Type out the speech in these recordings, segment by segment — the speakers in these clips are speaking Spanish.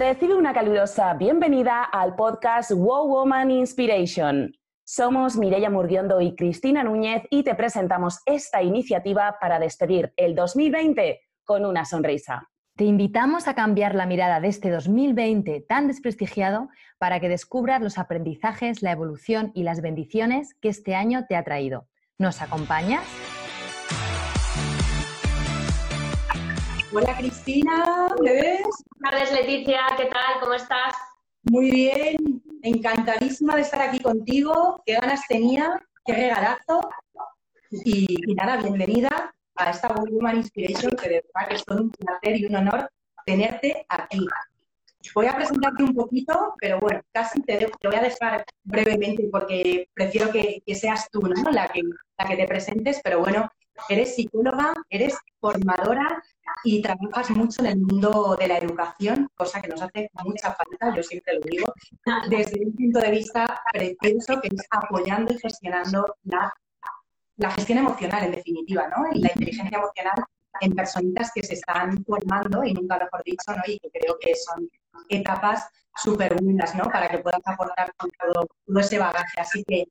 Recibe una calurosa bienvenida al podcast Wow Woman Inspiration. Somos Mireia Murguiondo y Cristina Núñez y te presentamos esta iniciativa para despedir el 2020 con una sonrisa. Te invitamos a cambiar la mirada de este 2020 tan desprestigiado para que descubras los aprendizajes, la evolución y las bendiciones que este año te ha traído. ¿Nos acompañas? Hola Cristina, ¿me ves? Tardes Leticia, ¿qué tal? ¿Cómo estás? Muy bien, encantadísima de estar aquí contigo, qué ganas tenía, qué regalazo. Y, nada, bienvenida a esta Woman Inspiration, que de verdad que es un placer y un honor tenerte aquí. Voy a presentarte un poquito, pero bueno, casi te, voy a dejar brevemente porque prefiero que, seas tú ¿no? la que te presentes, pero bueno, eres psicóloga, eres formadora y trabajas mucho en el mundo de la educación, cosa que nos hace mucha falta, yo siempre lo digo, desde un punto de vista precioso que es apoyando y gestionando la, la gestión emocional, en definitiva, ¿no? Y la inteligencia emocional en personitas que se están formando, y nunca mejor dicho, ¿no? Y que creo que son etapas súper buenas, ¿no? Para que puedas aportar todo, ese bagaje. Así que,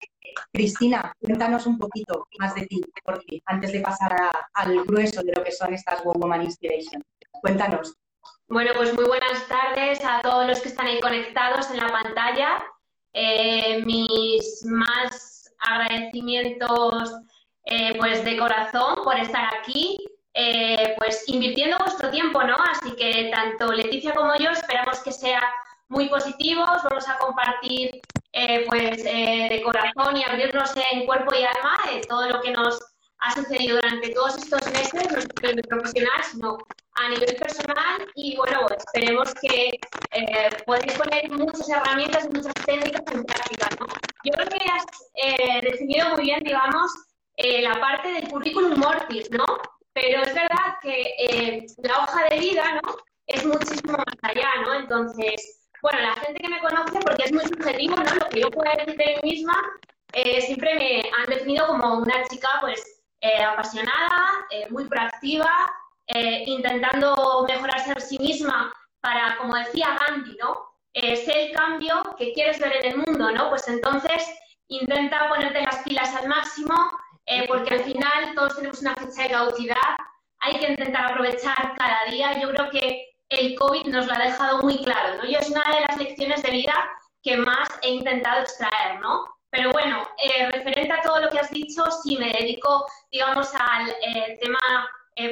Cristina, cuéntanos un poquito más de ti, porque antes de pasar al grueso de lo que son estas Woman Inspiration. Cuéntanos. Bueno, pues muy buenas tardes a todos los que están ahí conectados en la pantalla. Eh, mis más agradecimientos eh, pues de corazón por estar aquí eh, pues invirtiendo vuestro tiempo, ¿no? Así que tanto Leticia como yo esperamos que sea muy positivos, vamos a compartir eh, pues eh, de corazón y abrirnos en cuerpo y alma todo lo que nos ha sucedido durante todos estos meses, no solo a nivel profesional, sino a nivel personal y bueno, esperemos que podáis poner muchas herramientas y muchas técnicas en práctica, ¿no? Yo creo que has definido muy bien, digamos, la parte del currículum mortis, ¿no? Pero es verdad que eh, la hoja de vida, ¿no? Es muchísimo más allá, ¿no? Entonces, bueno, la gente que me conoce, porque es muy subjetivo, ¿no? Lo que yo puedo decir de mí misma, eh, siempre me han definido como una chica, pues, eh, apasionada, muy proactiva, intentando mejorarse a sí misma para, como decía Gandhi, ¿no? ser el cambio que quieres ver en el mundo, ¿no? Pues entonces intenta ponerte las pilas al máximo, eh, porque al final todos tenemos una fecha de caducidad, hay que intentar aprovechar cada día. Yo creo que el COVID nos lo ha dejado muy claro, ¿no? Yo es una de las lecciones de vida que más he intentado extraer, ¿no? Pero bueno, eh, referente a todo lo que has dicho, sí me dedico, digamos, al eh, tema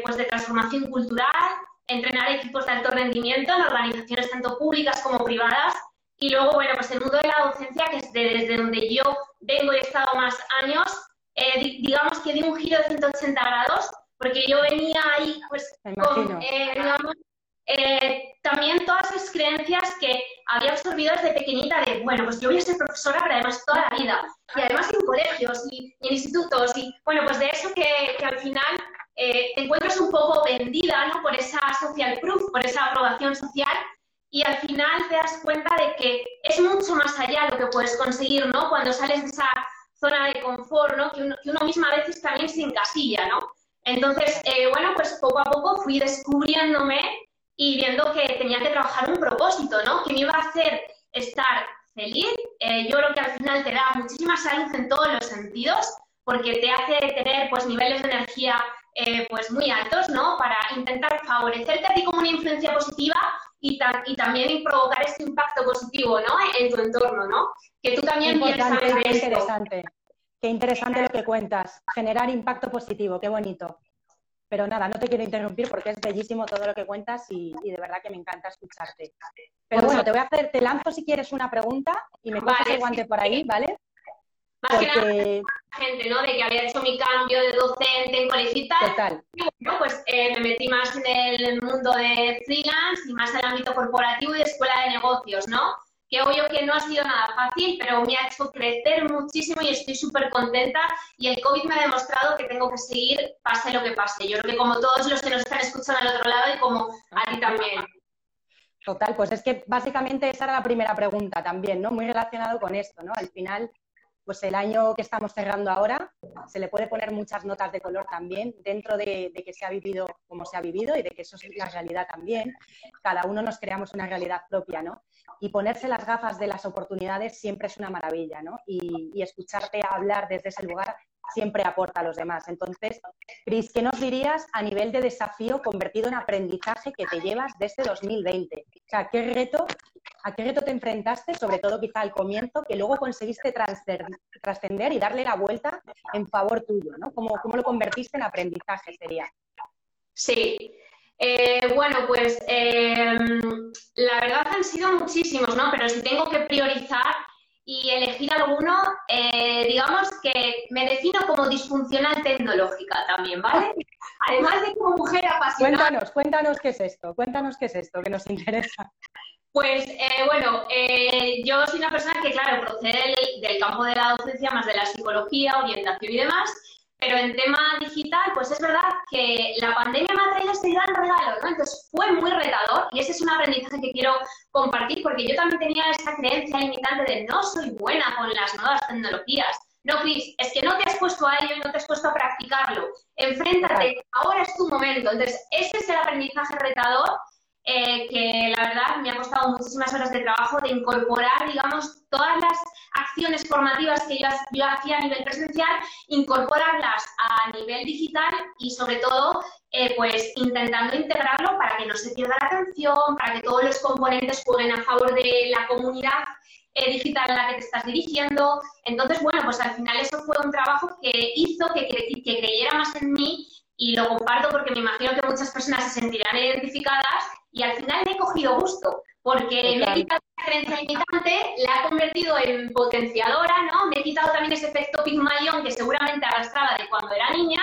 pues de transformación cultural, entrenar equipos de alto rendimiento en organizaciones tanto públicas como privadas. Y luego, bueno, pues el mundo de la docencia, que es desde donde yo vengo y he estado más años, eh, digamos que di un giro de 180 grados, porque yo venía ahí, pues, con, eh, digamos, eh, también todas esas creencias que había absorbido desde pequeñita de, bueno, pues yo voy a ser profesora, pero además toda la vida, y además en colegios y, en institutos, y bueno, pues de eso que, que al final te encuentras un poco vendida, ¿no? Por esa social proof, por esa aprobación social, y al final te das cuenta de que es mucho más allá lo que puedes conseguir, ¿no? Cuando sales de esa zona de confort, ¿no? Que uno, que uno mismo a veces también se encasilla, ¿no? Entonces, eh, bueno, pues poco a poco fui descubriéndome y viendo que tenía que trabajar un propósito, ¿no? Que me iba a hacer estar feliz. Eh, yo creo que al final te da muchísima salud en todos los sentidos, porque te hace tener pues niveles de energía eh, pues muy altos, ¿no? Para intentar favorecerte a ti como una influencia positiva y, y también provocar ese impacto positivo, ¿no? En tu entorno, ¿no? Que tú también piensas Qué interesante. Qué interesante lo que cuentas. Generar impacto positivo, qué bonito. Pero nada, no te quiero interrumpir porque es bellísimo todo lo que cuentas y, de verdad que me encanta escucharte. Pero bueno, te voy a hacer, te lanzo si quieres una pregunta y me pones el guante por ahí, ¿vale? Más que nada, gente, ¿no? De que había hecho mi cambio de docente en colegio y tal. Total. bueno, pues eh, me metí más en el mundo de freelance y más al ámbito corporativo y de escuela de negocios, ¿no? Que obvio que no ha sido nada fácil, pero me ha hecho crecer muchísimo y estoy súper contenta. Y el COVID me ha demostrado que tengo que seguir, pase lo que pase. Yo creo que como todos los que nos están escuchando al otro lado y como a ti también. Total, pues es que básicamente esa era la primera pregunta también, ¿no? Muy relacionado con esto, ¿no? Al final, pues el año que estamos cerrando ahora se le puede poner muchas notas de color también dentro de, que se ha vivido como se ha vivido y de que eso es la realidad también. Cada uno nos creamos una realidad propia, ¿no? Y ponerse las gafas de las oportunidades siempre es una maravilla, ¿no? Y, y escucharte hablar desde ese lugar siempre aporta a los demás. Entonces, Cris, ¿qué nos dirías a nivel de desafío convertido en aprendizaje que te llevas desde 2020? O sea, ¿qué reto ¿A qué reto te enfrentaste, sobre todo quizá al comienzo, que luego conseguiste trascender y darle la vuelta en favor tuyo? ¿no? ¿Cómo, cómo lo convertiste en aprendizaje sería? Sí, eh, bueno, pues em, la verdad han sido muchísimos, ¿no? Pero si tengo que priorizar y elegir alguno, eh, digamos que me defino como disfuncional tecnológica también, ¿vale? Además de como mujer apasionada. Cuéntanos, cuéntanos qué es esto, cuéntanos qué es esto, que nos interesa. Pues eh, bueno, eh, yo soy una persona que, claro, procede del, campo de la docencia, más de la psicología, orientación y demás, pero en tema digital, pues es verdad que la pandemia me ha traído este gran regalo, ¿no? Entonces fue muy retador y ese es un aprendizaje que quiero compartir porque yo también tenía esa creencia limitante de no soy buena con las nuevas tecnologías. No, Cris, es que no te has puesto a ello y no te has puesto a practicarlo. Enfréntate, ahora es tu momento. Entonces, ese es el aprendizaje retador eh, que la verdad me ha costado muchísimas horas de trabajo de incorporar, digamos, todas las acciones formativas que yo, hacía a nivel presencial, incorporarlas a nivel digital y sobre todo, eh, pues intentando integrarlo para que no se pierda la atención, para que todos los componentes jueguen a favor de la comunidad eh, digital a la que te estás dirigiendo. Entonces, bueno, pues al final eso fue un trabajo que hizo que, que creyera más en mí y lo comparto porque me imagino que muchas personas se sentirán identificadas y al final le he cogido gusto, porque me he quitado la creencia limitante, la he convertido en potenciadora, ¿no? Me he quitado también ese efecto Pigmalión que seguramente arrastraba de cuando era niña.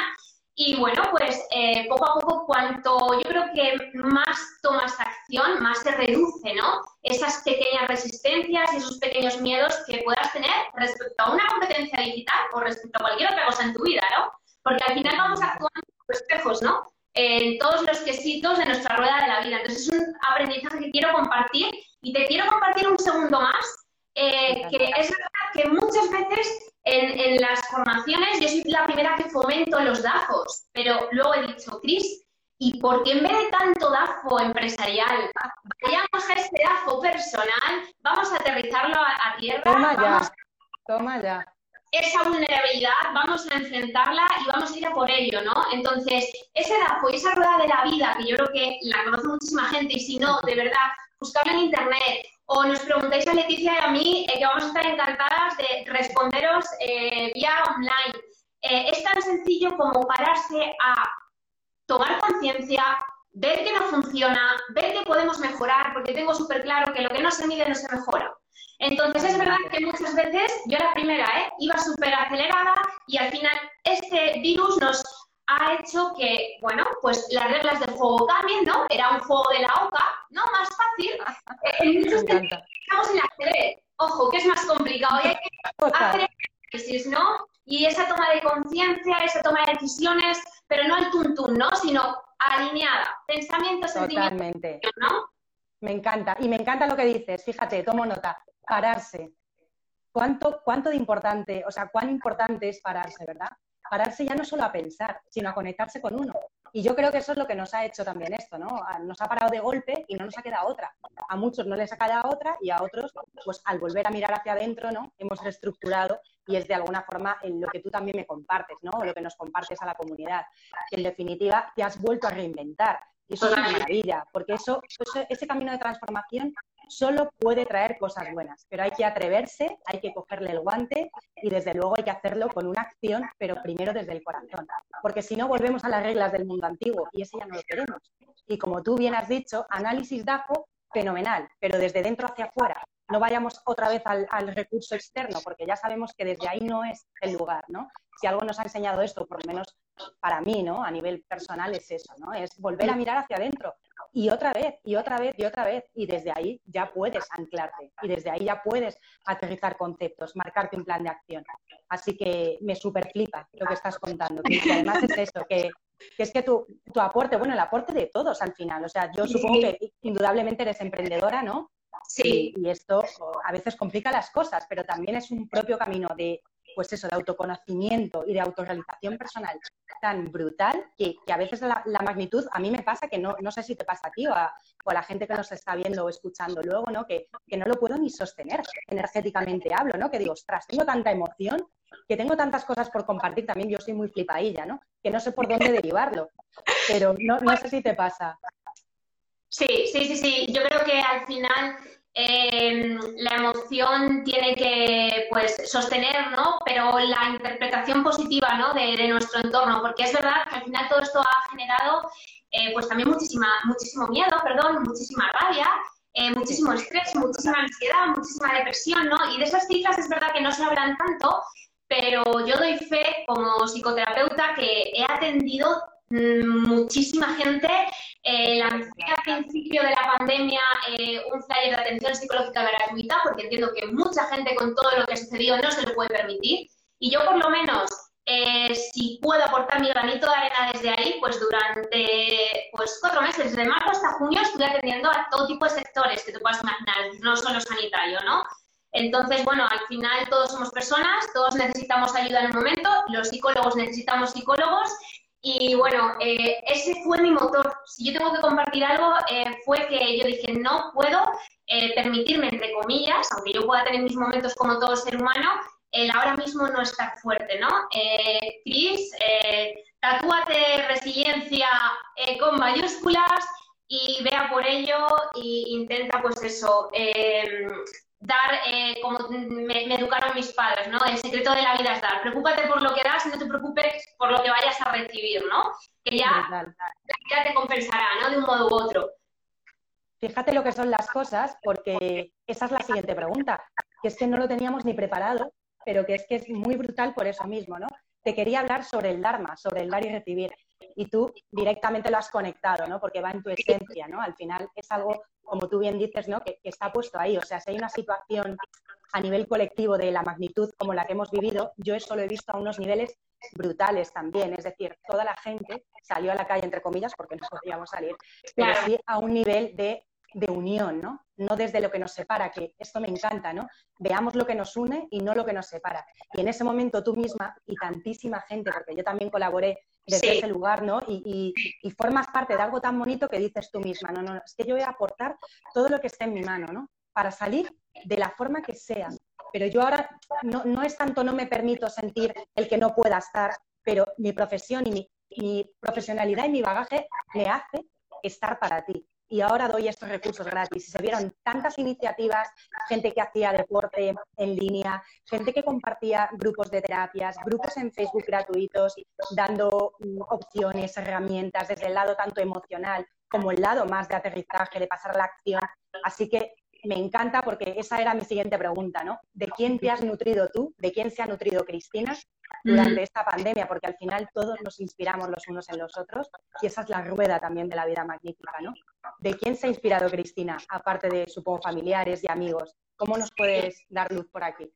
Y bueno, pues eh, poco a poco, cuanto yo creo que más tomas acción, más se reduce, ¿no? Esas pequeñas resistencias y esos pequeños miedos que puedas tener respecto a una competencia digital o respecto a cualquier otra cosa en tu vida, ¿no? Porque al final vamos actuando como espejos, ¿no? En todos los quesitos de nuestra rueda de la vida. Entonces es un aprendizaje que quiero compartir y te quiero compartir un segundo más, eh, que es verdad que muchas veces en, en, las formaciones yo soy la primera que fomento los DAFOs, pero luego he dicho, Cris, ¿y por qué en vez de tanto DAFO empresarial, vayamos a este DAFO personal, vamos a aterrizarlo a, tierra? Toma ya, toma ya esa vulnerabilidad vamos a enfrentarla y vamos a ir a por ello, ¿no? Entonces, ese DAFO y esa rueda de la vida, que yo creo que la conoce muchísima gente, y si no, de verdad, buscarla en internet, o nos preguntáis a Leticia y a mí, eh, que vamos a estar encantadas de responderos eh, vía online. Eh, es tan sencillo como pararse a tomar conciencia, ver que no funciona, ver que podemos mejorar, porque tengo súper claro que lo que no se mide no se mejora. Entonces es verdad que muchas veces, yo la primera, ¿eh? iba súper acelerada y al final este virus nos ha hecho que, bueno, pues las reglas del juego cambien, ¿no? Era un juego de la OCA, ¿no? Más fácil. En muchos estamos en la Ojo, que es más complicado y hay que hacer análisis, ¿no? Y esa toma de conciencia, esa toma de decisiones, pero no el tuntún, ¿no? Sino alineada. Pensamiento, sentimiento, ¿no? Me encanta. Y me encanta lo que dices. Fíjate, tomo nota pararse. ¿Cuánto, ¿Cuánto de importante, o sea, cuán importante es pararse, verdad? Pararse ya no solo a pensar, sino a conectarse con uno. Y yo creo que eso es lo que nos ha hecho también esto, ¿no? Nos ha parado de golpe y no nos ha quedado otra. A muchos no les ha quedado otra y a otros, pues al volver a mirar hacia adentro, ¿no? Hemos reestructurado y es de alguna forma en lo que tú también me compartes, ¿no? O lo que nos compartes a la comunidad. Que en definitiva te has vuelto a reinventar. Y eso es una maravilla, porque eso, ese camino de transformación solo puede traer cosas buenas, pero hay que atreverse, hay que cogerle el guante y desde luego hay que hacerlo con una acción, pero primero desde el corazón, porque si no volvemos a las reglas del mundo antiguo y ese ya no lo queremos. Y como tú bien has dicho, análisis DAFO, fenomenal, pero desde dentro hacia afuera. No vayamos otra vez al, al, recurso externo, porque ya sabemos que desde ahí no es el lugar, ¿no? Si algo nos ha enseñado esto, por lo menos para mí, ¿no? A nivel personal es eso, ¿no? Es volver a mirar hacia adentro y otra vez, y otra vez, y otra vez. Y desde ahí ya puedes anclarte y desde ahí ya puedes aterrizar conceptos, marcarte un plan de acción. Así que me super flipa lo que estás contando. Que además es eso, que, es que tu, tu, aporte, bueno, el aporte de todos al final. O sea, yo supongo que indudablemente eres emprendedora, ¿no? Sí. Y, esto a veces complica las cosas, pero también es un propio camino de pues eso, de autoconocimiento y de autorrealización personal tan brutal que, a veces la, magnitud, a mí me pasa que no, no sé si te pasa a ti o a, la gente que nos está viendo o escuchando luego, ¿no? Que, que no lo puedo ni sostener, energéticamente hablo, ¿no? Que digo, ostras, tengo tanta emoción que tengo tantas cosas por compartir, también yo soy muy flipadilla, ¿no? Que no sé por dónde derivarlo, pero no, no sé si te pasa. Sí, sí, sí, sí. Yo creo que al final Em, la emoción tiene que pues, sostener, ¿no? Pero la interpretación positiva ¿no? de, nuestro entorno, porque es verdad que al final todo esto ha generado eh, pues también muchísima, muchísimo miedo, perdón, muchísima rabia, eh, muchísimo estrés, muchísima ansiedad, muchísima depresión, ¿no? Y de esas cifras es verdad que no se hablan tanto, pero yo doy fe como psicoterapeuta que he atendido muchísima gente eh, lancé al principio de la pandemia eh, un flyer de atención psicológica gratuita porque entiendo que mucha gente con todo lo que ha sucedido no se lo puede permitir. Y yo por lo menos, eh, si puedo aportar mi granito de arena desde ahí, pues durante pues, cuatro meses, desde marzo hasta junio, estuve atendiendo a todo tipo de sectores que te puedas imaginar, no solo sanitario, ¿no? Entonces, bueno, al final todos somos personas, todos necesitamos ayuda en un momento, los psicólogos necesitamos psicólogos y bueno, eh, ese fue mi motor. Si yo tengo que compartir algo, eh, fue que yo dije, no puedo eh, permitirme, entre comillas, aunque yo pueda tener mis momentos como todo ser humano, el ahora mismo no estar fuerte, ¿no? Cris, tatúate resiliencia con mayúsculas y vea por ello e intenta, pues eso, dar eh, como me, educaron mis padres, ¿no? El secreto de la vida es dar. Preocúpate por lo que das y no te preocupes por lo que vayas a recibir, ¿no? Que ya la vida te compensará, ¿no? De un modo u otro. Fíjate lo que son las cosas, porque esa es la siguiente pregunta, que es que no lo teníamos ni preparado, pero que es que es muy brutal por eso mismo, ¿no? Te quería hablar sobre el Dharma, sobre el dar y recibir, y tú directamente lo has conectado, ¿no? Porque va en tu esencia, ¿no? Al final es algo como tú bien dices, ¿no? Que, está puesto ahí. O sea, si hay una situación a nivel colectivo de la magnitud como la que hemos vivido, yo eso lo he visto a unos niveles brutales también. Es decir, toda la gente salió a la calle, entre comillas, porque no podíamos salir, pero sí a un nivel de, de unión, ¿no? No desde lo que nos separa, que esto me encanta, ¿no? Veamos lo que nos une y no lo que nos separa. Y en ese momento tú misma y tantísima gente, porque yo también colaboré desde ese lugar, ¿no? Y, formas parte de algo tan bonito que dices tú misma, no, no, es que yo voy a aportar todo lo que esté en mi mano, ¿no? Para salir de la forma que sea. Pero yo ahora no, no es tanto no me permito sentir el que no pueda estar, pero mi profesión y mi, mi profesionalidad y mi bagaje me hace estar para ti y ahora doy estos recursos gratis. Y se vieron tantas iniciativas, gente que hacía deporte en línea, gente que compartía grupos de terapias, grupos en Facebook gratuitos, dando mm, opciones, herramientas desde el lado tanto emocional como el lado más de aterrizaje, de pasar la acción. Así que me encanta porque esa era mi siguiente pregunta, ¿no? ¿De quién te has nutrido tú? ¿De quién se ha nutrido Cristina? durante esta pandemia, porque al final todos nos inspiramos los unos en los otros y esa es la rueda también de la vida magnífica, ¿no? ¿De quién se ha inspirado Cristina, aparte de, supongo, familiares y amigos? ¿Cómo nos puedes dar luz por aquí?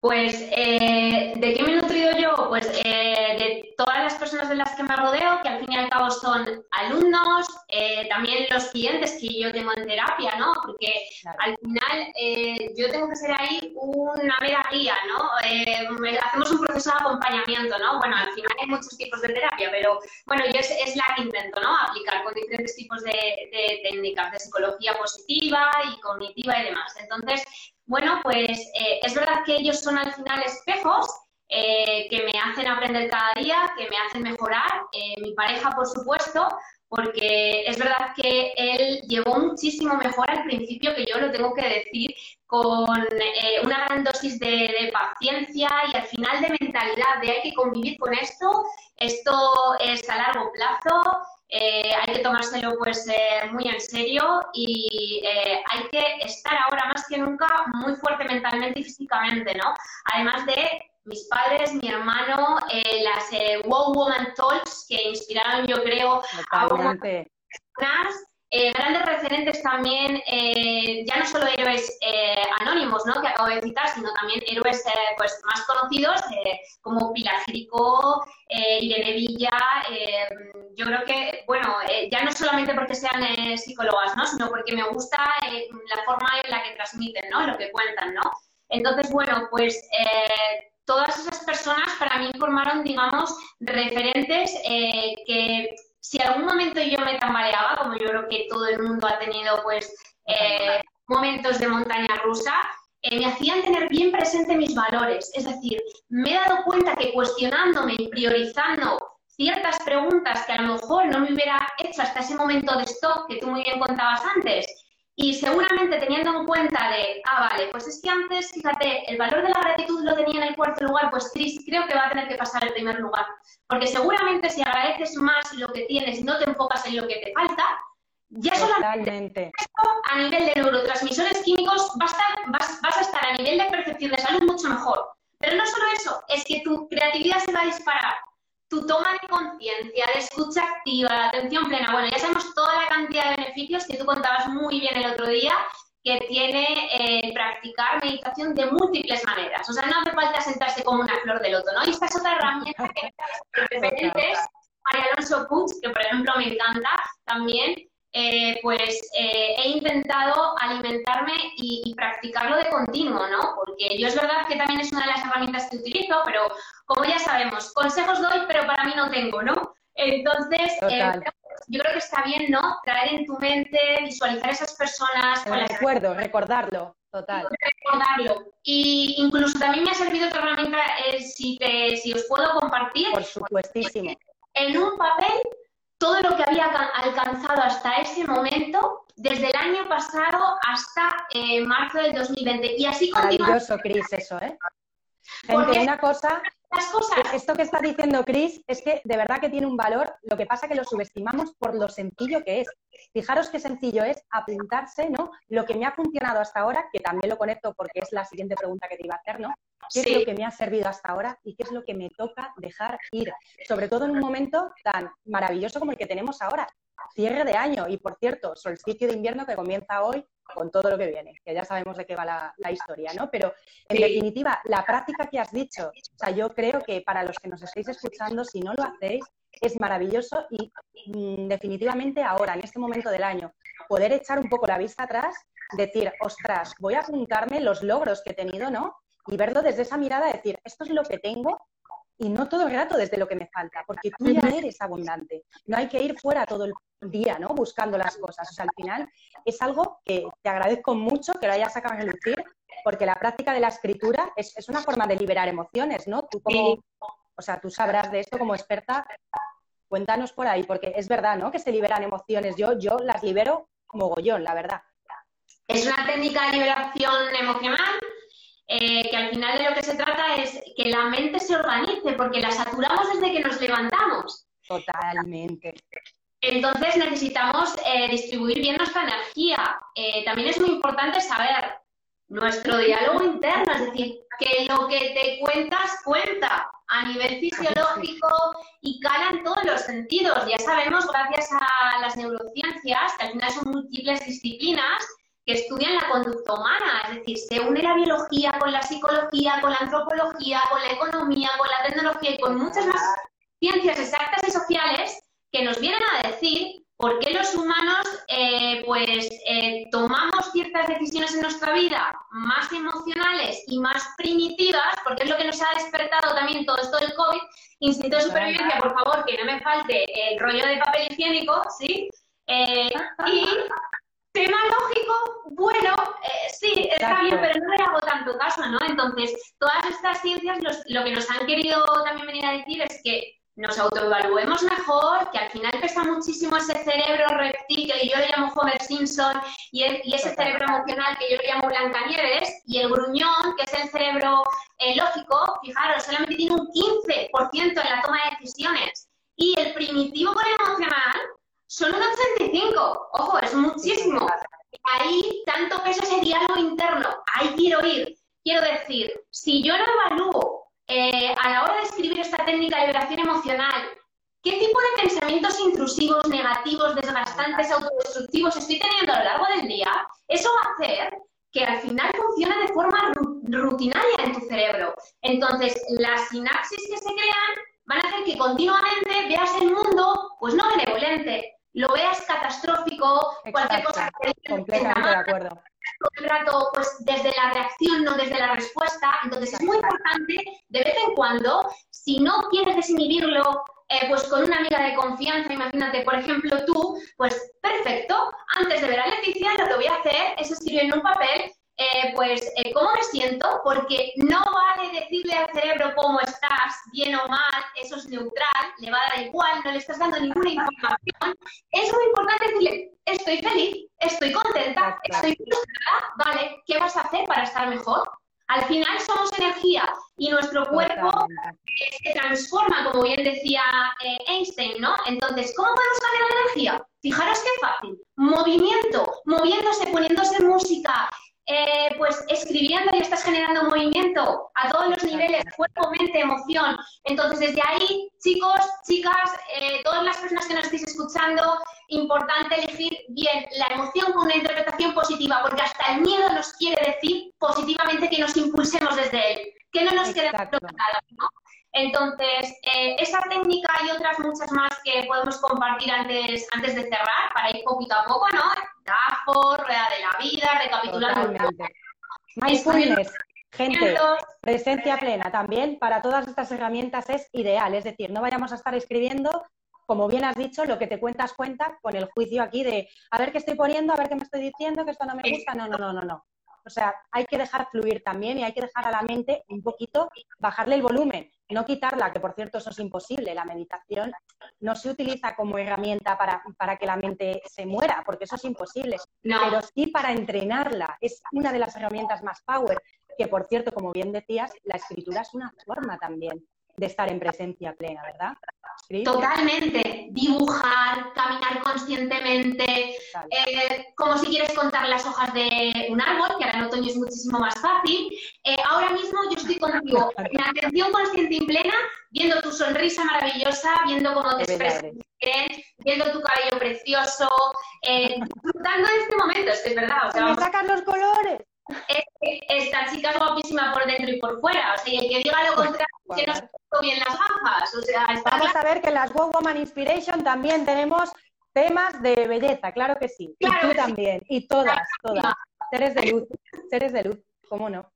Pues, eh, ¿de qué me he nutrido yo? Pues eh, de todas las personas de las que me rodeo, que al fin y al cabo son alumnos, eh, también los clientes que yo tengo en terapia, ¿no? Porque al final yo tengo que ser ahí una mera guía, ¿no? hacemos un proceso de acompañamiento, ¿no? Bueno, al final hay muchos tipos de terapia, pero bueno, yo es, la que intento, ¿no? Aplicar con diferentes tipos de, de técnicas de psicología positiva y cognitiva y demás. Entonces, bueno, pues eh, es verdad que ellos son al final espejos eh, que me hacen aprender cada día, que me hacen mejorar. Eh, mi pareja, por supuesto, porque es verdad que él llegó muchísimo mejor al principio, que yo lo tengo que decir, con una gran dosis de, paciencia y al final de mentalidad de hay que convivir con esto, esto es a largo plazo, eh, hay que tomárselo pues eh, muy en serio y eh, hay que estar ahora más que nunca muy fuerte mentalmente y físicamente, ¿no? Además de mis padres, mi hermano, las Wow Woman Talks que inspiraron yo creo a unas eh, grandes referentes también, eh, ya no solo héroes eh, anónimos, ¿no? que acabo de citar, sino también héroes pues, más conocidos como Pilar Jericó, Irene Villa. yo creo que, bueno, ya no solamente porque sean psicólogas, ¿no? sino porque me gusta la forma en la que transmiten, ¿no? lo que cuentan. ¿no? Entonces, bueno, pues todas esas personas para mí formaron, digamos, referentes que si algún momento yo me tambaleaba, como yo creo que todo el mundo ha tenido, pues, eh, momentos de montaña rusa, eh, me hacían tener bien presente mis valores. Es decir, me he dado cuenta que cuestionándome y priorizando ciertas preguntas que a lo mejor no me hubiera hecho hasta ese momento de stop que tú muy bien contabas antes, y seguramente teniendo en cuenta de, ah, vale, pues es que antes, fíjate, el valor de la gratitud lo tenía en el cuarto lugar, pues Cris, creo que va a tener que pasar el primer lugar. Porque seguramente si agradeces más lo que tienes y no te enfocas en lo que te falta, ya solamente a nivel de neurotransmisores químicos vas a, estar, a nivel de percepción de salud mucho mejor. Pero no solo eso, es que tu creatividad se va a disparar, tu toma de conciencia, de escucha activa, de atención plena. Bueno, ya sabemos toda la cantidad de beneficios que tú contabas muy bien el otro día que tiene eh, practicar meditación de múltiples maneras. O sea, no hace falta sentarse como una flor de loto, ¿no? Y esta es otra herramienta que referentes, María Alonso Puig, que por ejemplo me encanta también, eh, pues eh, he intentado alimentarme y, practicarlo de continuo, ¿no? Porque yo es verdad que también es una de las herramientas que utilizo, pero como ya sabemos, consejos doy, pero para mí no tengo, ¿no? Entonces, eh, yo creo que está bien, ¿no? Traer en tu mente, visualizar esas personas. El recuerdo, recordarlo, total. Recordarlo. Y incluso también me ha servido otra herramienta, si, te, si os puedo compartir. Por supuestísimo. En un papel todo lo que había alcanzado hasta ese momento, desde el año pasado hasta eh, marzo del 2020. Y así continúa. Maravilloso, Cris, eso, ¿eh? Gente, una cosa, esto que está diciendo Cris es que de verdad que tiene un valor, lo que pasa que lo subestimamos por lo sencillo que es. Fijaros qué sencillo es apuntarse, ¿no? Lo que me ha funcionado hasta ahora, que también lo conecto porque es la siguiente pregunta que te iba a hacer, ¿no? ¿Qué es lo que me ha servido hasta ahora y qué es lo que me toca dejar ir? Sobre todo en un momento tan maravilloso como el que tenemos ahora, cierre de año y, por cierto, solsticio de invierno que comienza hoy con todo lo que viene, que ya sabemos de qué va la, historia, ¿no? Pero, en definitiva, la práctica que has dicho, o sea, yo creo que para los que nos estáis escuchando, si no lo hacéis, es maravilloso y mm, definitivamente ahora, en este momento del año, poder echar un poco la vista atrás, decir, ostras, voy a apuntarme los logros que he tenido, ¿no? Y verlo desde esa mirada, decir, esto es lo que tengo y no todo el rato desde lo que me falta, porque tú ya eres abundante. No hay que ir fuera todo el día, ¿no? Buscando las cosas. O sea, al final es algo que te agradezco mucho que lo hayas sacado a lucir, porque la práctica de la escritura es, una forma de liberar emociones, ¿no? Tú como, o sea, tú sabrás de esto como experta. Cuéntanos por ahí, porque es verdad, ¿no? Que se liberan emociones. Yo, yo las libero como gollón, la verdad. Es una técnica de liberación emocional eh, que al final de lo que se trata es que la mente se organice, porque la saturamos desde que nos levantamos. Totalmente. Entonces necesitamos eh, distribuir bien nuestra energía. Eh, también es muy importante saber nuestro diálogo interno, es decir, que lo que te cuentas cuenta a nivel fisiológico y cala en todos los sentidos. Ya sabemos, gracias a las neurociencias, que al final son múltiples disciplinas que estudian la conducta humana, es decir, se une la biología con la psicología, con la antropología, con la economía, con la tecnología y con muchas más ciencias exactas y sociales que nos vienen a decir por qué los humanos eh, pues eh, tomamos ciertas decisiones en nuestra vida más emocionales y más primitivas, porque es lo que nos ha despertado también todo esto del COVID, instinto de supervivencia, por favor, que no me falte el rollo de papel higiénico, ¿sí? Eh, y tema lógico, bueno, sí, está bien, pero no le hago tanto caso, ¿no? Entonces, todas estas ciencias lo que nos han querido también venir a decir es que nos autoevaluemos mejor, que al final pesa muchísimo ese cerebro reptil que yo le llamo Homer Simpson y, ese cerebro emocional que yo le llamo Blancanieves y el gruñón, que es el cerebro eh, lógico, fijaros, solamente tiene un 15% en la toma de decisiones. Y el primitivo con el emocional son un 85, ojo, es muchísimo. Ahí tanto peso ese diálogo interno, ahí quiero ir. Quiero decir, si yo no evalúo eh, a la hora de escribir esta técnica de liberación emocional, ¿qué tipo de pensamientos intrusivos, negativos, desgastantes, autodestructivos estoy teniendo a lo largo del día? Eso va a hacer que al final funcione de forma rutinaria en tu cerebro. Entonces, las sinapsis que se crean van a hacer que continuamente veas el mundo, pues no benevolente, lo veas catastrófico, cualquier cosa que completamente de acuerdo. el rato pues desde la reacción, no desde la respuesta. Entonces es muy importante de vez en cuando, si no quieres desinhibirlo, eh, pues con una amiga de confianza, imagínate, por ejemplo, tú, pues perfecto, antes de ver a Leticia lo que voy a hacer es escribir en un papel eh, pues eh, cómo me siento, porque no vale decirle al cerebro cómo estás, bien o mal, eso es neutral, le va a dar igual, no le estás dando ninguna información. Es muy importante decirle, estoy feliz, estoy contenta, estoy frustrada, vale, ¿qué vas a hacer para estar mejor? Al final somos energía y nuestro cuerpo se transforma, como bien decía eh, Einstein, ¿no? Entonces, ¿cómo podemos cambiar la energía? Fijaros qué fácil. Movimiento, moviéndose, poniéndose música, eh, pues escribiendo y estás generando movimiento a todos los niveles, cuerpo, mente, emoción. Entonces, desde ahí, chicos, chicas, eh, todas las personas que nos estéis escuchando, importante elegir bien la emoción con una interpretación positiva, porque hasta el miedo nos quiere decir positivamente que nos impulsemos desde él, que no nos quedemos bloqueados, ¿no? Entonces, eh, esa técnica y otras muchas más que podemos compartir antes, antes de cerrar, para ir poquito a poco, ¿no? DAFO, Rueda de la Vida, recapitulando. Mindfulness, gente, presencia plena también para todas estas herramientas es ideal. Es decir, no vayamos a estar escribiendo, como bien has dicho, lo que te cuentas cuenta con el juicio aquí de a ver qué estoy poniendo, a ver qué me estoy diciendo, que esto no me gusta. No, no, no, no, no. O sea, hay que dejar fluir también y hay que dejar a la mente un poquito, bajarle el volumen, no quitarla, que por cierto eso es imposible. La meditación no se utiliza como herramienta para, para que la mente se muera, porque eso es imposible, pero sí para entrenarla. Es una de las herramientas más power, que por cierto, como bien decías, la escritura es una forma también de estar en presencia plena, ¿verdad? Totalmente. Dibujar, caminar conscientemente, eh, como si quieres contar las hojas de un árbol, que ahora en otoño es muchísimo más fácil. Eh, ahora mismo yo estoy contigo en atención consciente y plena, viendo tu sonrisa maravillosa, viendo cómo te expresas viendo tu cabello precioso, eh, disfrutando de este momento, es que es verdad. O sea, me sacan los colores! Esta chica es guapísima por dentro y por fuera. O sea, y el que diga lo contrario que no se bien las gafas. O sea, Vamos a ver que en las Wow Woman Inspiration también tenemos temas de belleza, claro que sí. y tú también. Y todas, todas. Seres de luz, seres de luz, ¿cómo no?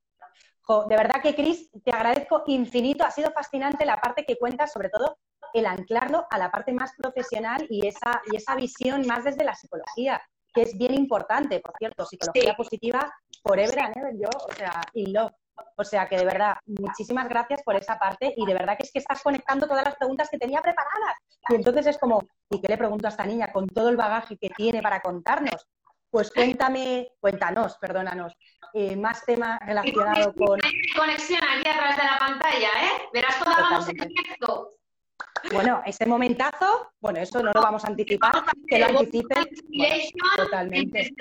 de verdad que, Cris, te agradezco infinito. Ha sido fascinante la parte que cuentas, sobre todo el anclarlo a la parte más profesional y esa, y esa visión más desde la psicología que es bien importante, por cierto, psicología positiva, forever and ever, yo, o sea, y love. O sea que de verdad, muchísimas gracias por esa parte y de verdad que es que estás conectando todas las preguntas que tenía preparadas. Y entonces es como, ¿y qué le pregunto a esta niña con todo el bagaje que tiene para contarnos? Pues cuéntame, cuéntanos, perdónanos, eh, más temas relacionados con... Conexión aquí a través de la pantalla, ¿eh? Verás cómo hagamos el directo. Bueno, ese momentazo, bueno, eso no lo vamos a anticipar, que lo anticipen. totalmente.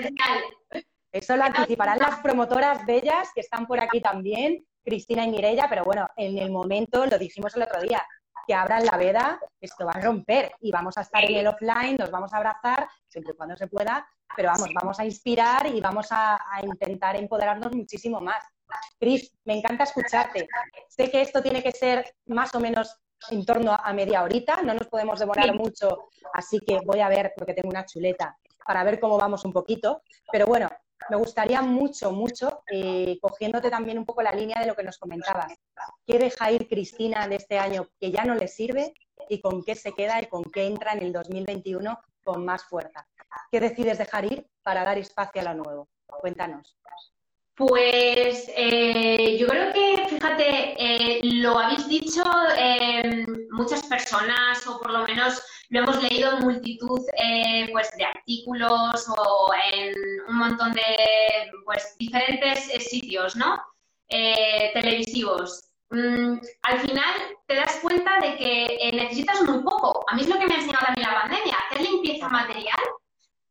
Eso lo anticiparán las promotoras bellas que están por aquí también, Cristina y Mirella, pero bueno, en el momento, lo dijimos el otro día, que abran la veda, esto va a romper y vamos a estar en el offline, nos vamos a abrazar, siempre y cuando se pueda, pero vamos, vamos a inspirar y vamos a, a intentar empoderarnos muchísimo más. Cris, me encanta escucharte. Sé que esto tiene que ser más o menos en torno a media horita, no nos podemos demorar mucho, así que voy a ver, porque tengo una chuleta, para ver cómo vamos un poquito. Pero bueno, me gustaría mucho, mucho, eh, cogiéndote también un poco la línea de lo que nos comentabas. ¿Qué deja ir Cristina de este año que ya no le sirve y con qué se queda y con qué entra en el 2021 con más fuerza? ¿Qué decides dejar ir para dar espacio a lo nuevo? Cuéntanos. Pues eh, yo creo que, fíjate, eh, lo habéis dicho eh, muchas personas, o por lo menos lo hemos leído en multitud eh, pues, de artículos o en un montón de pues, diferentes sitios ¿no? televisivos. Mm, al final te das cuenta de que necesitas muy poco. A mí es lo que me ha enseñado también la pandemia, hacer limpieza material,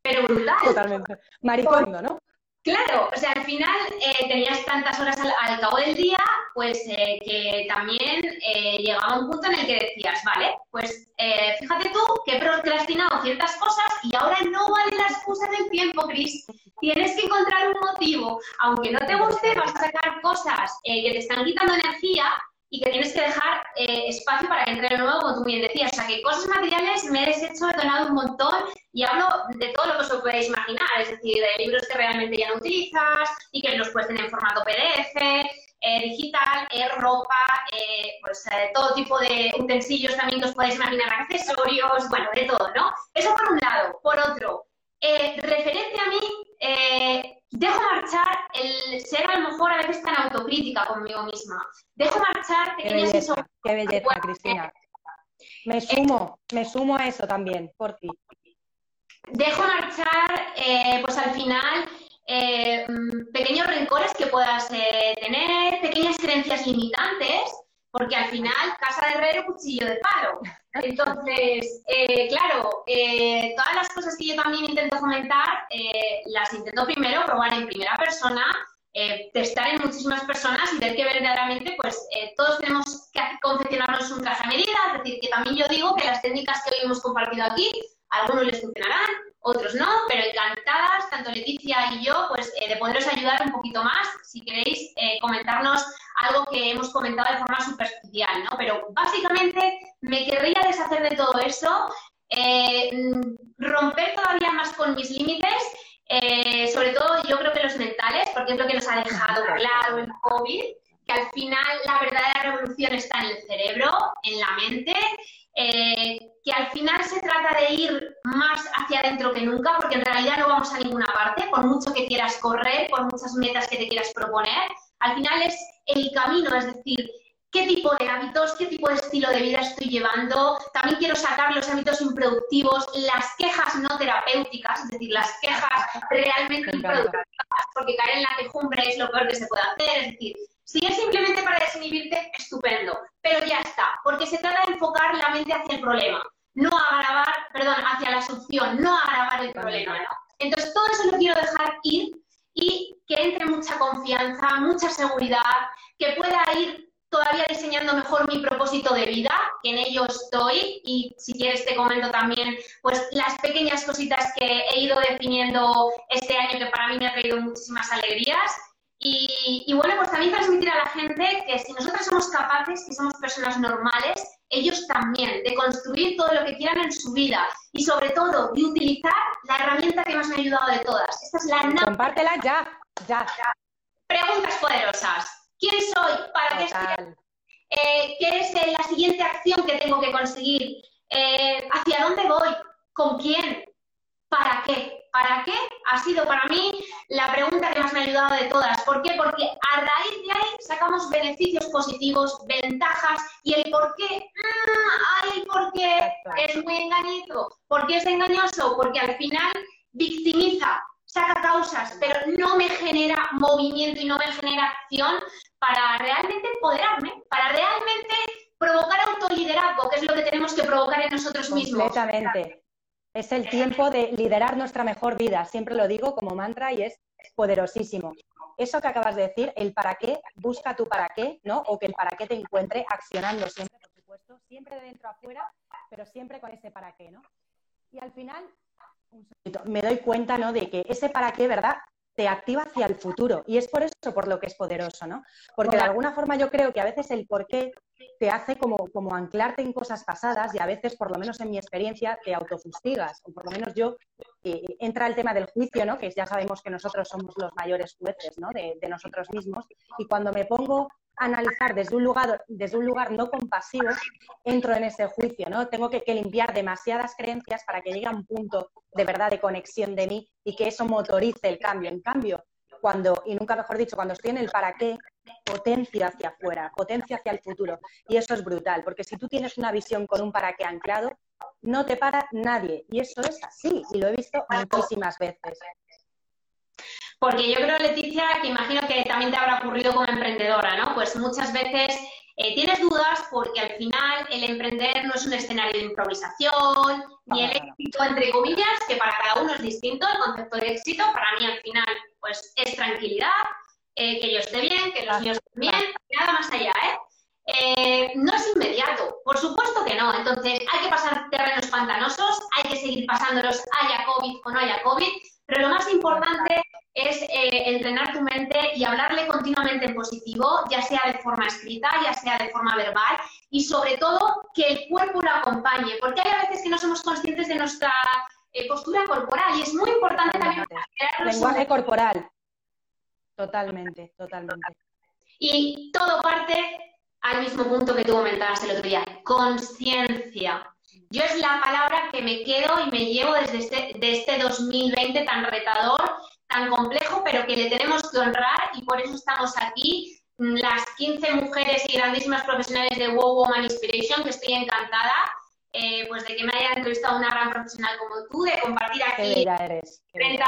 pero brutal. Totalmente. Maricondo, ¿no? Claro, o sea, al final eh, tenías tantas horas al, cabo del día, pues eh, que también eh, llegaba un punto en el que decías, vale, pues fíjate tú que he procrastinado ciertas cosas y ahora no vale la excusa del tiempo, Cris. Tienes que encontrar un motivo. Aunque no te guste, vas a sacar cosas que te están quitando energía y que tienes que dejar eh, espacio para que entre lo nuevo, como tú bien decías. O sea, que cosas materiales me he deshecho, he donado un montón y hablo de todo lo que os podéis imaginar, es decir, de libros que realmente ya no utilizas y que los puedes tener en formato PDF, eh, digital, eh, ropa, pues todo tipo de utensilios también que os podéis imaginar, accesorios, bueno, de todo, ¿no? Eso por un lado. Por otro, referente a mí, dejo marchar el ser a lo mejor a veces tan autocrítica conmigo misma. Dejo marchar pequeñas Qué belleza, qué belleza Cristina. Me sumo, me sumo a eso también, por ti. Dejo marchar, eh, pues al final, eh, pequeños rencores que puedas eh, tener, pequeñas creencias limitantes porque al final, casa de herrero, cuchillo de palo. Entonces, eh, claro, eh, todas las cosas que yo también intento fomentar, eh, las intento primero probar en primera persona, testar en muchísimas personas y ver que verdaderamente, pues, todos tenemos que confeccionarnos un traje a medida, es decir, que también yo digo que las técnicas que hoy hemos compartido aquí, algunos les funcionarán, otros no, pero encantadas, tanto Leticia y yo, pues de poderos ayudar un poquito más, si queréis comentarnos algo que hemos comentado de forma superficial, ¿no? Pero básicamente me querría deshacer de todo eso, eh, romper todavía más con mis límites, eh, sobre todo yo creo que los mentales, porque es lo que nos ha dejado claro el COVID, que al final la verdadera revolución está en el cerebro, en la mente, eh, que al final se trata de ir más hacia adentro que nunca, porque en realidad no vamos a ninguna parte, por mucho que quieras correr, por muchas metas que te quieras proponer, al final es el camino, es decir, qué tipo de hábitos, qué tipo de estilo de vida estoy llevando. También quiero sacar los hábitos improductivos, las quejas no terapéuticas, es decir, las quejas realmente improductivas, porque caer en la quejumbre es lo peor que se puede hacer. Es decir, si es simplemente para desinhibirte, estupendo, pero ya está, porque se trata de enfocar la mente hacia el problema, no agravar, perdón, hacia la solución, no agravar el problema. Entonces, todo eso lo quiero dejar ir y que entre mucha confianza, mucha seguridad, que pueda ir todavía diseñando mejor mi propósito de vida, que en ello estoy y si quieres te comento también pues las pequeñas cositas que he ido definiendo este año que para mí me ha traído muchísimas alegrías y, y, bueno, pues también transmitir a la gente que si nosotros somos capaces, que somos personas normales, ellos también, de construir todo lo que quieran en su vida y sobre todo de utilizar la herramienta que más me ha ayudado de todas. Esta es la... Compártela ya, ya. Preguntas poderosas. ¿Quién soy? ¿Para qué estoy? Eh, ¿Qué es eh, la siguiente acción que tengo que conseguir? Eh, ¿Hacia dónde voy? ¿Con quién? ¿Para qué? ¿Para qué? Ha sido para mí la pregunta que más me ha ayudado de todas. ¿Por qué? Porque a raíz de ahí sacamos beneficios positivos, ventajas y el por qué. Mm, ¡Ay, el por qué! Es muy engañito. ¿Por qué es engañoso? Porque al final victimiza, saca causas, pero no me genera movimiento y no me genera acción para realmente empoderarme, para realmente provocar autoliderazgo, que es lo que tenemos que provocar en nosotros mismos. Completamente. Es el tiempo de liderar nuestra mejor vida. Siempre lo digo como mantra y es poderosísimo. Eso que acabas de decir, el para qué, busca tu para qué, ¿no? O que el para qué te encuentre accionando siempre, por supuesto, siempre de dentro a afuera, pero siempre con ese para qué, ¿no? Y al final, me doy cuenta, ¿no? De que ese para qué, ¿verdad? te activa hacia el futuro. Y es por eso por lo que es poderoso, ¿no? Porque de alguna forma yo creo que a veces el por qué te hace como, como anclarte en cosas pasadas y a veces, por lo menos en mi experiencia, te autofustigas. O por lo menos yo, eh, entra el tema del juicio, ¿no? Que ya sabemos que nosotros somos los mayores jueces, ¿no? De, nosotros mismos. Y cuando me pongo analizar desde un lugar, desde un lugar no compasivo, entro en ese juicio, ¿no? Tengo que, limpiar demasiadas creencias para que llegue a un punto de verdad de conexión de mí y que eso motorice el cambio. En cambio, cuando, y nunca mejor dicho, cuando estoy en el para qué, potencia hacia afuera, potencia hacia el futuro. Y eso es brutal, porque si tú tienes una visión con un para qué anclado, no te para nadie. Y eso es así, y lo he visto muchísimas veces. Porque yo creo, Leticia, que imagino que también te habrá ocurrido como emprendedora, ¿no? Pues muchas veces eh, tienes dudas porque al final el emprender no es un escenario de improvisación, ni el éxito, entre comillas, que para cada uno es distinto, el concepto de éxito para mí al final pues es tranquilidad, eh, que yo esté bien, que los míos estén bien, nada más allá, ¿eh? ¿eh? No es inmediato, por supuesto que no. Entonces hay que pasar terrenos pantanosos, hay que seguir pasándolos, haya COVID o no haya COVID, pero lo más importante es eh, entrenar tu mente y hablarle con continuamente en positivo, ya sea de forma escrita, ya sea de forma verbal, y sobre todo que el cuerpo lo acompañe, porque hay a veces que no somos conscientes de nuestra eh, postura corporal y es muy importante también. Lenguaje corporal. Totalmente, totalmente. Y todo parte al mismo punto que tú comentabas el otro día, conciencia. Yo es la palabra que me quedo y me llevo desde este, de este 2020 tan retador, tan complejo, pero que le tenemos que honrar y por eso estamos aquí, las 15 mujeres y grandísimas profesionales de Wow Woman Inspiration, que estoy encantada, eh, pues de que me haya entrevistado una gran profesional como tú, de compartir aquí 30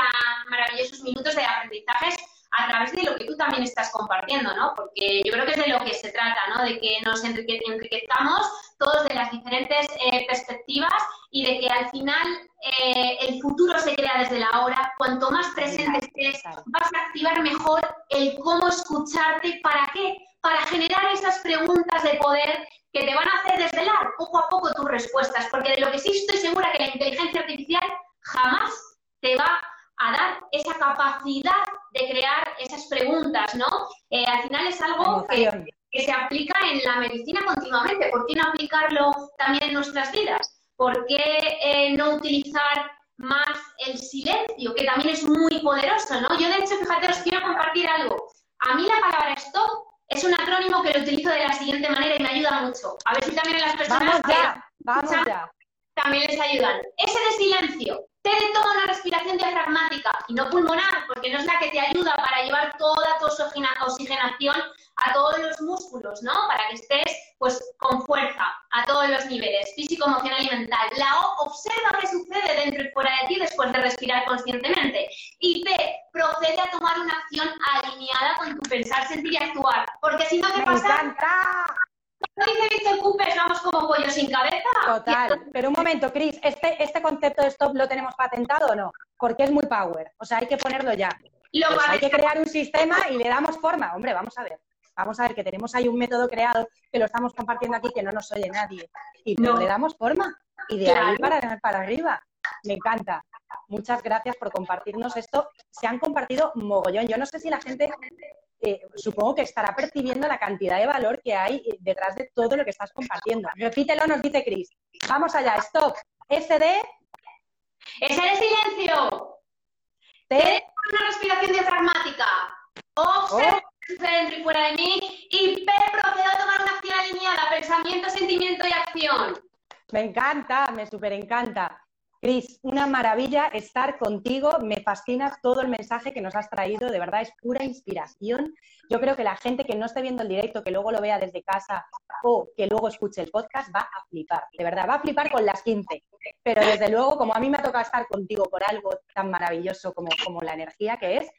maravillosos minutos de aprendizajes a través de lo que tú también estás compartiendo, ¿no? Porque yo creo que es de lo que se trata, ¿no? De que nos enriquezcamos todos de las diferentes eh, perspectivas y de que al final eh, el futuro se crea desde la hora. Cuanto más presente estés, vas a activar mejor el cómo escucharte. ¿Para qué? Para generar esas preguntas de poder que te van a hacer desvelar poco a poco tus respuestas. Porque de lo que sí estoy segura que la inteligencia artificial jamás te va a dar esa capacidad de crear esas preguntas, ¿no? Eh, al final es algo que, se aplica en la medicina continuamente. ¿Por qué no aplicarlo también en nuestras vidas? ¿Por qué eh, no utilizar más el silencio, que también es muy poderoso, ¿no? Yo, de hecho, fíjate, os quiero compartir algo. A mí la palabra stop es un acrónimo que lo utilizo de la siguiente manera y me ayuda mucho. A ver si también a las personas vamos ya, también les ayudan. Ese de silencio Ten toda una respiración diafragmática y no pulmonar, porque no es la que te ayuda para llevar toda tu oxigenación a todos los músculos, ¿no? Para que estés pues con fuerza a todos los niveles, físico, emocional y mental. La O, observa qué sucede dentro y fuera de ti después de respirar conscientemente. Y P, procede a tomar una acción alineada con tu pensar, sentir y actuar. Porque si no, ¿qué pasa? encanta. ¿No dice Víctor Cooper, vamos como pollo sin cabeza? Total. Pero un momento, Cris, ¿este, ¿este concepto de stop lo tenemos patentado o no? Porque es muy power. O sea, hay que ponerlo ya. Pues hay que crear un sistema y le damos forma. Hombre, vamos a ver. Vamos a ver que tenemos ahí un método creado que lo estamos compartiendo aquí que no nos oye nadie. Y no. le damos forma. Y de ahí para, para arriba. Me encanta. Muchas gracias por compartirnos esto. Se han compartido mogollón. Yo no sé si la gente eh, supongo que estará percibiendo la cantidad de valor que hay eh, detrás de todo lo que estás compartiendo. Repítelo, nos dice Cris. Vamos allá, stop. SD. S de silencio. T. Una respiración diafragmática. Observa oh. dentro y fuera de mí. Y P. Procedo a tomar una acción alineada. Pensamiento, sentimiento y acción. Me encanta, me súper encanta. Cris, una maravilla estar contigo. Me fascina todo el mensaje que nos has traído. De verdad, es pura inspiración. Yo creo que la gente que no esté viendo el directo, que luego lo vea desde casa o que luego escuche el podcast, va a flipar. De verdad, va a flipar con las 15. Pero desde luego, como a mí me ha tocado estar contigo por algo tan maravilloso como, como la energía que es,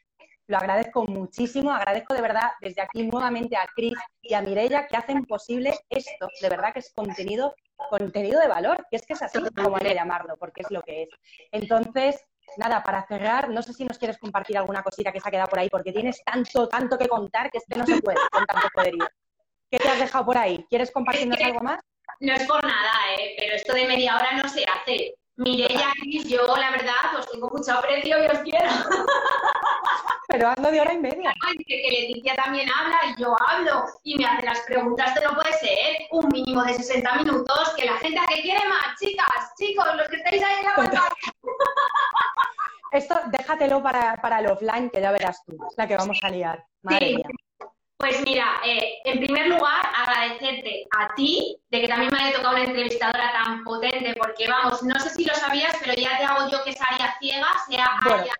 lo agradezco muchísimo. Agradezco de verdad desde aquí nuevamente a Cris y a Mirella que hacen posible esto. De verdad que es contenido contenido de valor, que es que es así como que llamarlo, porque es lo que es. Entonces, nada, para cerrar, no sé si nos quieres compartir alguna cosita que se ha quedado por ahí, porque tienes tanto, tanto que contar que este no se puede con tanto poderío. ¿Qué te has dejado por ahí? ¿Quieres compartirnos algo más? No es por nada, ¿eh? pero esto de media hora no se hace. Mireia, yo la verdad os tengo mucho aprecio y os quiero. Pero ando de hora y media. que, que Leticia también habla y yo hablo y me hace las preguntas, esto no puede ser un mínimo de 60 minutos, que la gente que quiere más, chicas, chicos, los que estáis ahí en la pantalla. Esto déjatelo para, para el offline, que ya verás tú, es la que vamos a liar. Madre mía. Pues mira, eh, en primer lugar, agradecerte a ti de que también me haya tocado una entrevistadora tan potente, porque vamos, no sé si lo sabías, pero ya te hago yo que esa área ciega sea área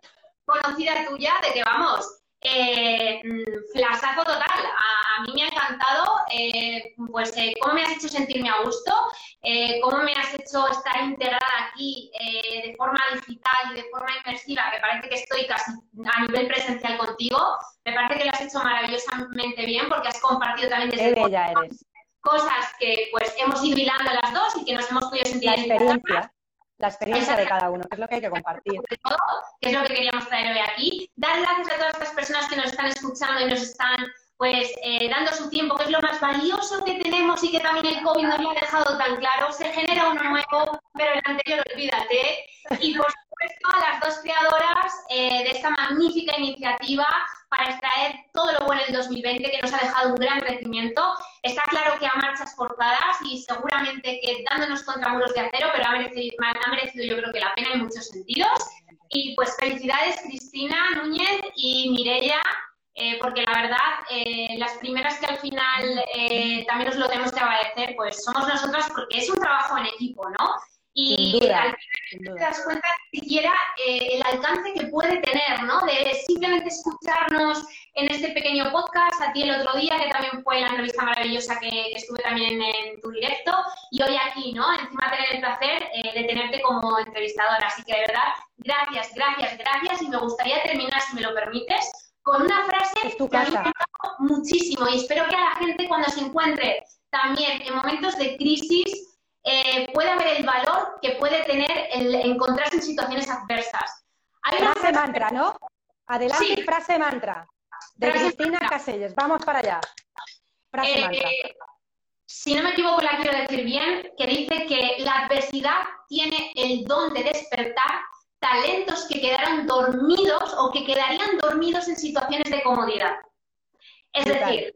conocida tuya, de que vamos, eh, mm, flasazo total. A, mí me ha encantado, eh, pues, eh, cómo me has hecho sentirme a gusto, eh, cómo me has hecho estar integrada aquí de forma digital y de forma inmersiva, que parece que estoy casi a nivel presencial contigo. Me parece que lo has hecho maravillosamente bien porque has compartido también desde bella eres. cosas que pues hemos ido hilando las dos y que nos hemos podido sentir la experiencia la experiencia de cada uno, que es lo que hay que compartir. que es lo que queríamos traer hoy aquí. Dar gracias a todas estas personas que nos están escuchando y nos están pues eh, dando su tiempo, que es lo más valioso que tenemos y que también el COVID nos lo ha dejado tan claro. Se genera uno nuevo, pero el anterior olvídate. Y por supuesto a las dos creadoras eh, de esta magnífica iniciativa, para extraer todo lo bueno del 2020 que nos ha dejado un gran crecimiento. Está claro que a marchas forzadas y seguramente que dándonos contra muros de acero, pero ha merecido, ha merecido yo creo que la pena en muchos sentidos. Y pues felicidades Cristina Núñez y Mirella eh, porque la verdad, eh, las primeras que al final eh, también os lo tenemos que agradecer, pues somos nosotras porque es un trabajo en equipo, ¿no? Y al final te das cuenta siquiera el alcance que puede tener, ¿no? De simplemente escucharnos en este pequeño podcast, a ti el otro día, que también fue la entrevista maravillosa que, estuve también en, tu directo, y hoy aquí, ¿no? Encima tener el placer de tenerte como entrevistadora. Así que de verdad, gracias, gracias, gracias, y me gustaría terminar, si me lo permites, con una frase que a mí me ha muchísimo y espero que a la gente cuando se encuentre también en momentos de crisis eh, pueda ver el valor que puede tener el encontrarse en situaciones adversas. frase mantra, ¿no? Adelante, frase mantra. De Cristina Caselles. Vamos para allá. Frase eh, mantra. Si no me equivoco, la quiero decir bien, que dice que la adversidad tiene el don de despertar talentos que quedaron dormidos o que quedarían dormidos en situaciones de comodidad. Es decir,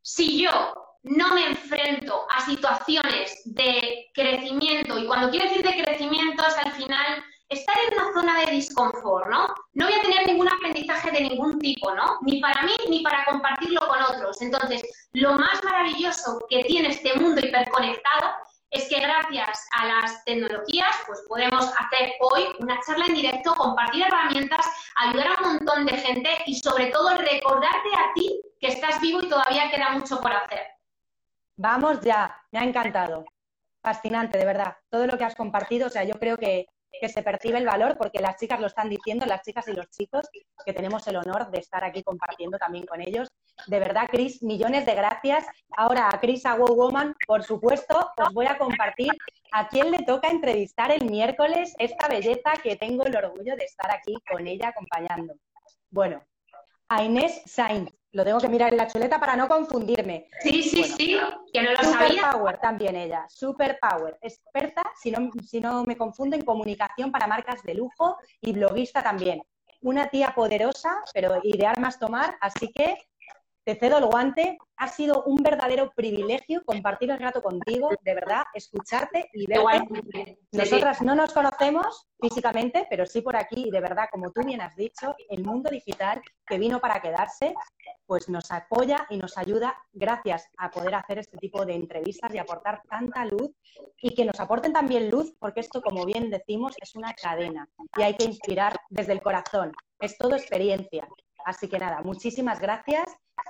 si yo no me enfrento a situaciones de crecimiento, y cuando quiero decir de crecimiento es al final estar en una zona de disconfort, ¿no? No voy a tener ningún aprendizaje de ningún tipo, ¿no? Ni para mí ni para compartirlo con otros. Entonces, lo más maravilloso que tiene este mundo hiperconectado es que gracias a las tecnologías pues podemos hacer hoy una charla en directo, compartir herramientas, ayudar a un montón de gente y sobre todo recordarte a ti que estás vivo y todavía queda mucho por hacer. Vamos ya, me ha encantado. Fascinante, de verdad. Todo lo que has compartido, o sea, yo creo que que se percibe el valor, porque las chicas lo están diciendo, las chicas y los chicos, que tenemos el honor de estar aquí compartiendo también con ellos. De verdad, Cris, millones de gracias. Ahora a Cris, a Woman, por supuesto, os voy a compartir a quién le toca entrevistar el miércoles esta belleza que tengo el orgullo de estar aquí con ella acompañando. Bueno, a Inés Sainz. Lo tengo que mirar en la chuleta para no confundirme. Sí, sí, sí, que no lo super Power también ella, Super Power, experta, si no, si no me confundo, en comunicación para marcas de lujo y bloguista también. Una tía poderosa, pero ideal más tomar, así que te cedo el guante. Ha sido un verdadero privilegio compartir el rato contigo, de verdad, escucharte y verte. Nosotras no nos conocemos físicamente, pero sí por aquí y de verdad, como tú bien has dicho, el mundo digital que vino para quedarse, pues nos apoya y nos ayuda gracias a poder hacer este tipo de entrevistas y aportar tanta luz y que nos aporten también luz, porque esto, como bien decimos, es una cadena y hay que inspirar desde el corazón. Es todo experiencia. Así que nada, muchísimas gracias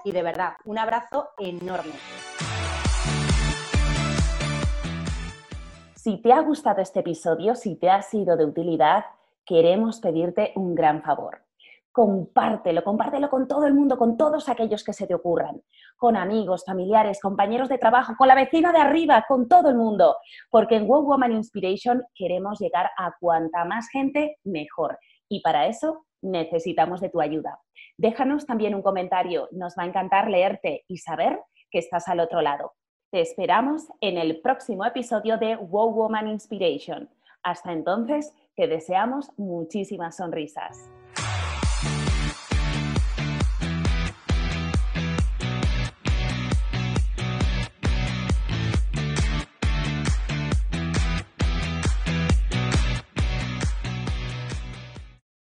y de verdad, un abrazo enorme. Si te ha gustado este episodio, si te ha sido de utilidad, queremos pedirte un gran favor. Compártelo, compártelo con todo el mundo, con todos aquellos que se te ocurran, con amigos, familiares, compañeros de trabajo, con la vecina de arriba, con todo el mundo, porque en Wow Woman Inspiration queremos llegar a cuanta más gente mejor. Y para eso necesitamos de tu ayuda. Déjanos también un comentario, nos va a encantar leerte y saber que estás al otro lado. Te esperamos en el próximo episodio de Wow Woman Inspiration. Hasta entonces, te deseamos muchísimas sonrisas.